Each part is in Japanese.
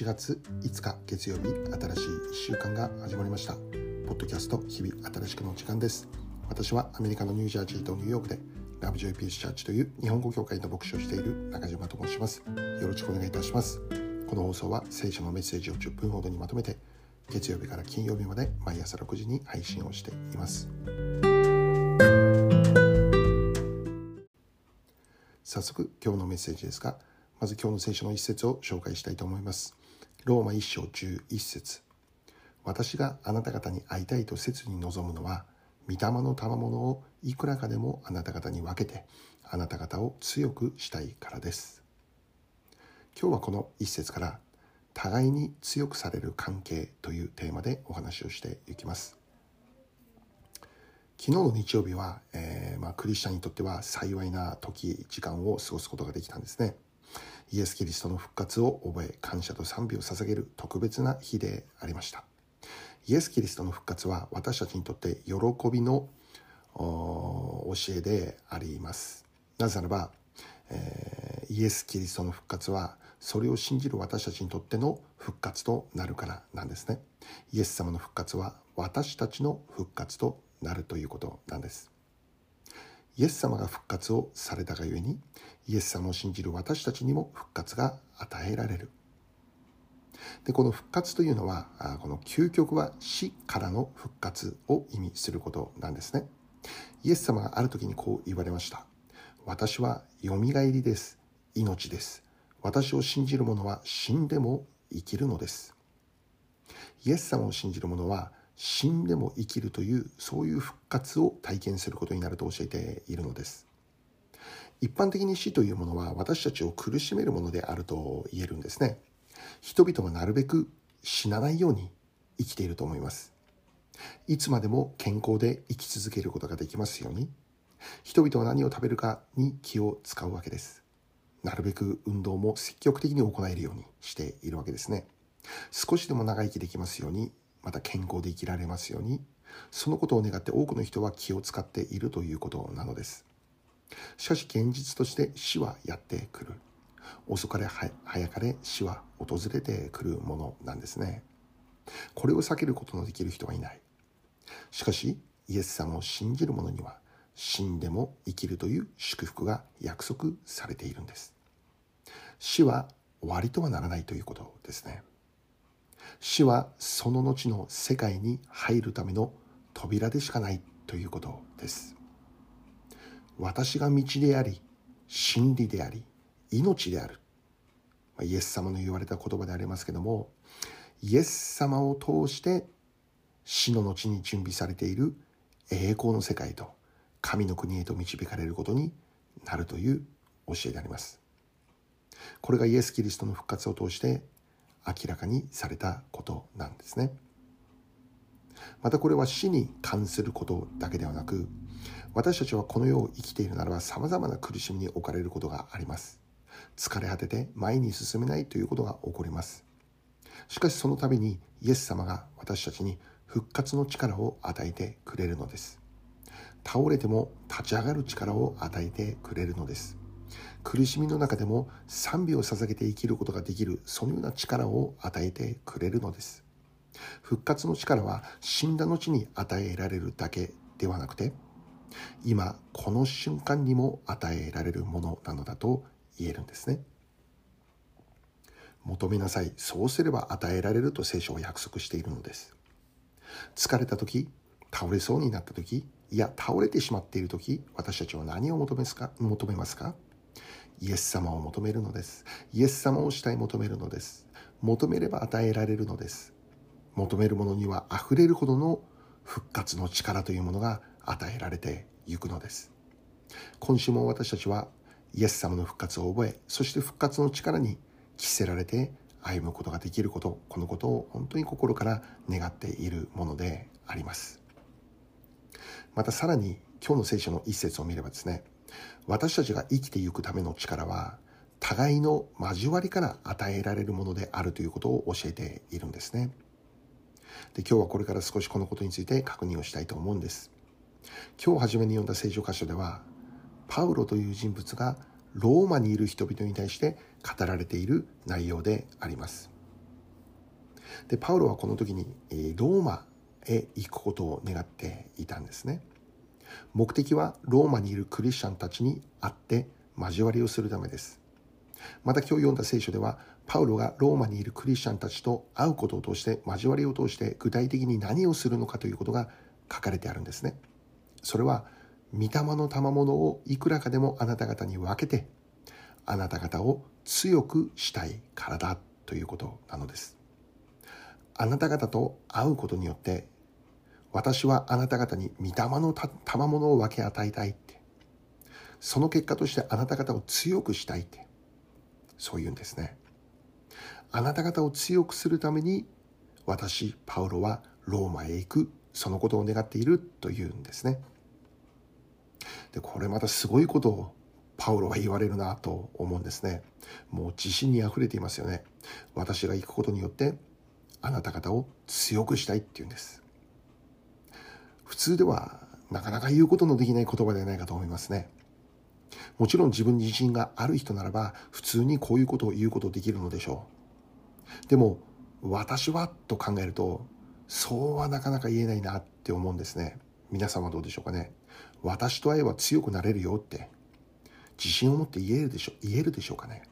4月5日月曜日新しい1週間が始まりました。ポッドキャスト日々新しくの時間です。私はアメリカのニュージャージーとニューヨークでラブジョイピースチャーチという日本語協会の牧師をしている中島と申します。よろしくお願いいたします。この放送は聖書のメッセージを10分ほどにまとめて月曜日から金曜日まで毎朝6時に配信をしています。早速今日のメッセージですがまず今日の聖書の一節を紹介したいと思います。ローマ1章11節。私があなた方に会いたいと切に望むのは御霊の賜物をいくらかでもあなた方に分けてあなた方を強くしたいからです。今日はこの一節から互いに強くされる関係というテーマでお話をしていきます。昨日の日曜日は、えー、まあ、クリスチャンにとっては幸いな時時間を過ごすことができたんですね。イエス・キリストの復活を覚え感謝と賛美を捧げる特別な日でありました。イエス・キリストの復活は私たちにとって喜びの教えであります。なぜならば、えー、イエス・キリストの復活はそれを信じる私たちにとっての復活となるからなんですね。イエス様の復活は私たちの復活となるということなんです。イエス様が復活をされたがゆえにイエス様を信じる私たちにも復活が与えられる。でこの復活というのはこの究極は死からの復活を意味することなんですね。イエス様がある時にこう言われました。私はよみがえりです。命です。私を信じる者は死んでも生きるのです。イエス様を信じる者は死んでも生きるというそういう復活を体験することになると教えているのです。一般的に死というものは私たちを苦しめるものであると言えるんですね。人々はなるべく死なないように生きていると思います。いつまでも健康で生き続けることができますように。人々は何を食べるかに気を使うわけです。なるべく運動も積極的に行えるようにしているわけですね。少しでも長生きできますようにまた健康で生きられますように。そのことを願って多くの人は気を使っているということなのです。しかし現実として死はやってくる。遅かれ早かれ死は訪れてくるものなんですね。これを避けることのできる人はいない。しかしイエス様を信じる者には死んでも生きるという祝福が約束されているんです。死は終わりとはならないということですね。死はその後の世界に入るための扉でしかないということです。私が道であり、真理であり、命である。イエス様の言われた言葉でありますけども、イエス様を通して死の後に準備されている栄光の世界と神の国へと導かれることになるという教えであります。これがイエス・キリストの復活を通して明らかにされたことなんですね。またこれは死に関することだけではなく私たちはこの世を生きているならば様々な苦しみに置かれることがあります。疲れ果てて前に進めないということが起こります。しかしその度にイエス様が私たちに復活の力を与えてくれるのです。倒れても立ち上がる力を与えてくれるのです。苦しみの中でも賛美を捧げて生きることができるそのような力を与えてくれるのです。復活の力は死んだ後に与えられるだけではなくて今この瞬間にも与えられるものなのだと言えるんですね。求めなさいそうすれば与えられると聖書は約束しているのです。疲れた時倒れそうになった時いや倒れてしまっている時私たちは何を求めますか？求めますか？イエス様を求めるのです。イエス様を主体求めるのです。求めれば与えられるのです。求めるものには溢れるほどの復活の力というものが与えられていくのです。今週も私たちはイエス様の復活を覚え、そして復活の力に着せられて歩むことができること、このことを本当に心から願っているものであります。またさらに今日の聖書の一節を見ればですね、私たちが生きていくための力は互いの交わりから与えられるものであるということを教えているんですね。で今日はこれから少しこのことについて確認をしたいと思うんです。今日初めに読んだ聖書箇所ではパウロという人物がローマにいる人々に対して語られている内容であります。でパウロはこの時にローマへ行くことを願っていたんですね目的はローマにいるクリスチャンたちに会って交わりをするためです。また今日読んだ聖書ではパウロがローマにいるクリスチャンたちと会うことを通して交わりを通して具体的に何をするのかということが書かれてあるんですね。それは御霊の賜物をいくらかでもあなた方に分けてあなた方を強くしたいからだということなのです。あなた方と会うことによって私はあなた方に御霊のた賜物を分け与えたいって。その結果としてあなた方を強くしたいって。そういうんですね。あなた方を強くするために私パウロはローマへ行く。そのことを願っているというんですね。でこれまたすごいことをパウロは言われるなと思うんですね。もう自信にあふれていますよね。私が行くことによってあなた方を強くしたいっていうんです。普通ではなかなか言うことのできない言葉ではないかと思いますね。もちろん自分に自信がある人ならば普通にこういうことを言うことできるのでしょう。でも私はと考えるとそうはなかなか言えないなって思うんですね。皆さんはどうでしょうかね。私と会えば強くなれるよって自信を持って言えるでしょ言えるでしょうかね。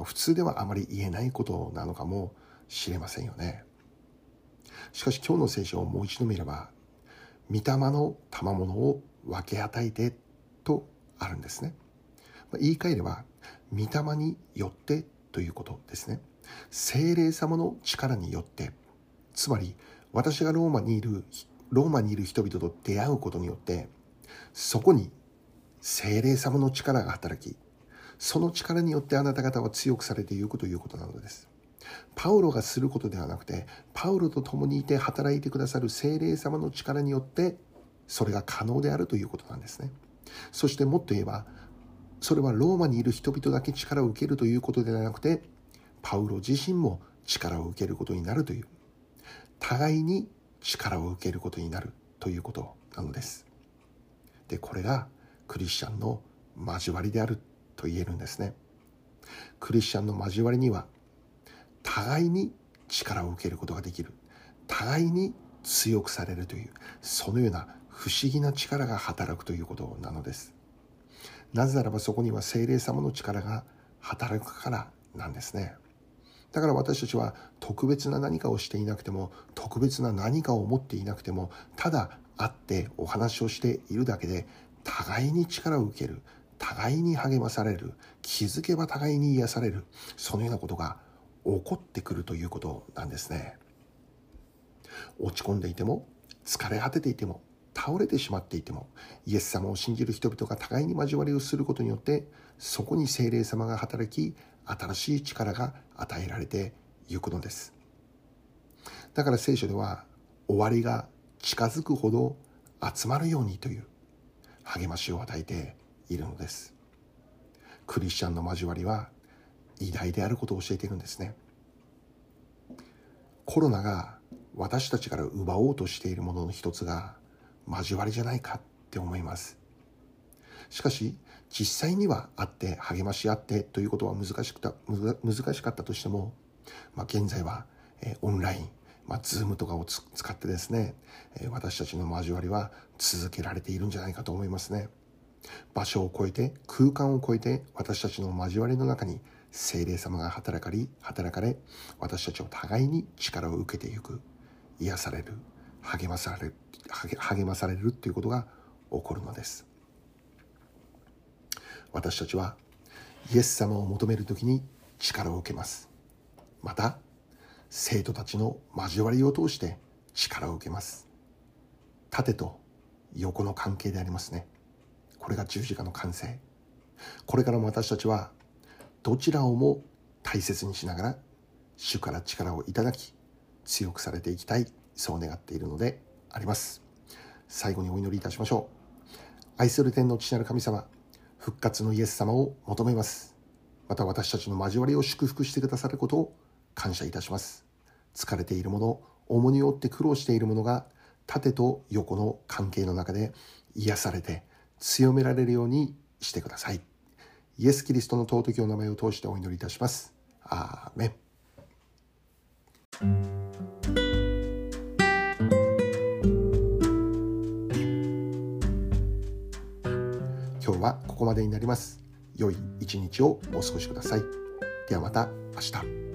普通ではあまり言えないことなのかもしれませんよね。しかし今日の聖書をもう一度見れば御霊の賜物を分け与えてとあるんですね。言い換えれば御霊によってということですね。精霊様の力によってつまり私がローマにいるローマにいる人々と出会うことによってそこに精霊様の力が働きその力によってあなた方は強くされていくということなのです。パウロがすることではなくてパウロと共にいて働いてくださる精霊様の力によってそれが可能であるということなんですねそしてもっと言えばそれはローマにいる人々だけ力を受けるということではなくてパウロ自身も力を受けることになるという互いに力を受けることになるということなのです。でこれがクリスチャンの交わりであると言えるんですね。クリスチャンの交わりには互いに力を受けることができる互いに強くされるというそのような不思議な力が働くということなのです。なぜならばそこには精霊様の力が働くからなんですね。だから私たちは特別な何かをしていなくても特別な何かを持っていなくてもただ会ってお話をしているだけで互いに力を受ける互いに励まされる気づけば互いに癒されるそのようなことが起こってくるということなんですね。落ち込んでいても疲れ果てていても倒れてしまっていてもイエス様を信じる人々が互いに交わりをすることによってそこに精霊様が働き新しい力が与えられていくのです。だから聖書では終わりが近づくほど集まるようにという励ましを与えているのです。クリスチャンの交わりは偉大であることを教えているんですね。コロナが私たちから奪おうとしているものの一つが交わりじゃないかって思います。しかし実際には会って励まし合ってということは難しくた難しかったとしても、まあ、現在は、えオンライン、まあ、ズームとかを使ってですね、え私たちの交わりは続けられているんじゃないかと思いますね。場所を超えて空間を超えて私たちの交わりの中に精霊様が働かり働かれ私たちを互いに力を受けていく。癒される励まされる励まされるということが起こるのです。私たちはイエス様を求める時に力を受けます。また生徒たちの交わりを通して力を受けます。縦と横の関係でありますね。これが十字架の完成。これからも私たちはどちらをも大切にしながら主から力をいただき強くされていきたいそう願っているのであります最後にお祈りいたしましょう愛する天の父なる神様復活のイエス様を求めます。また私たちの交わりを祝福してくださることを感謝いたします。疲れている者、重荷を負って苦労している者が縦と横の関係の中で癒されて強められるようにしてください。イエス・キリストの尊きお名前を通してお祈りいたします。アーメン。今日はここまでになります。良い一日をお過ごしください。ではまた明日。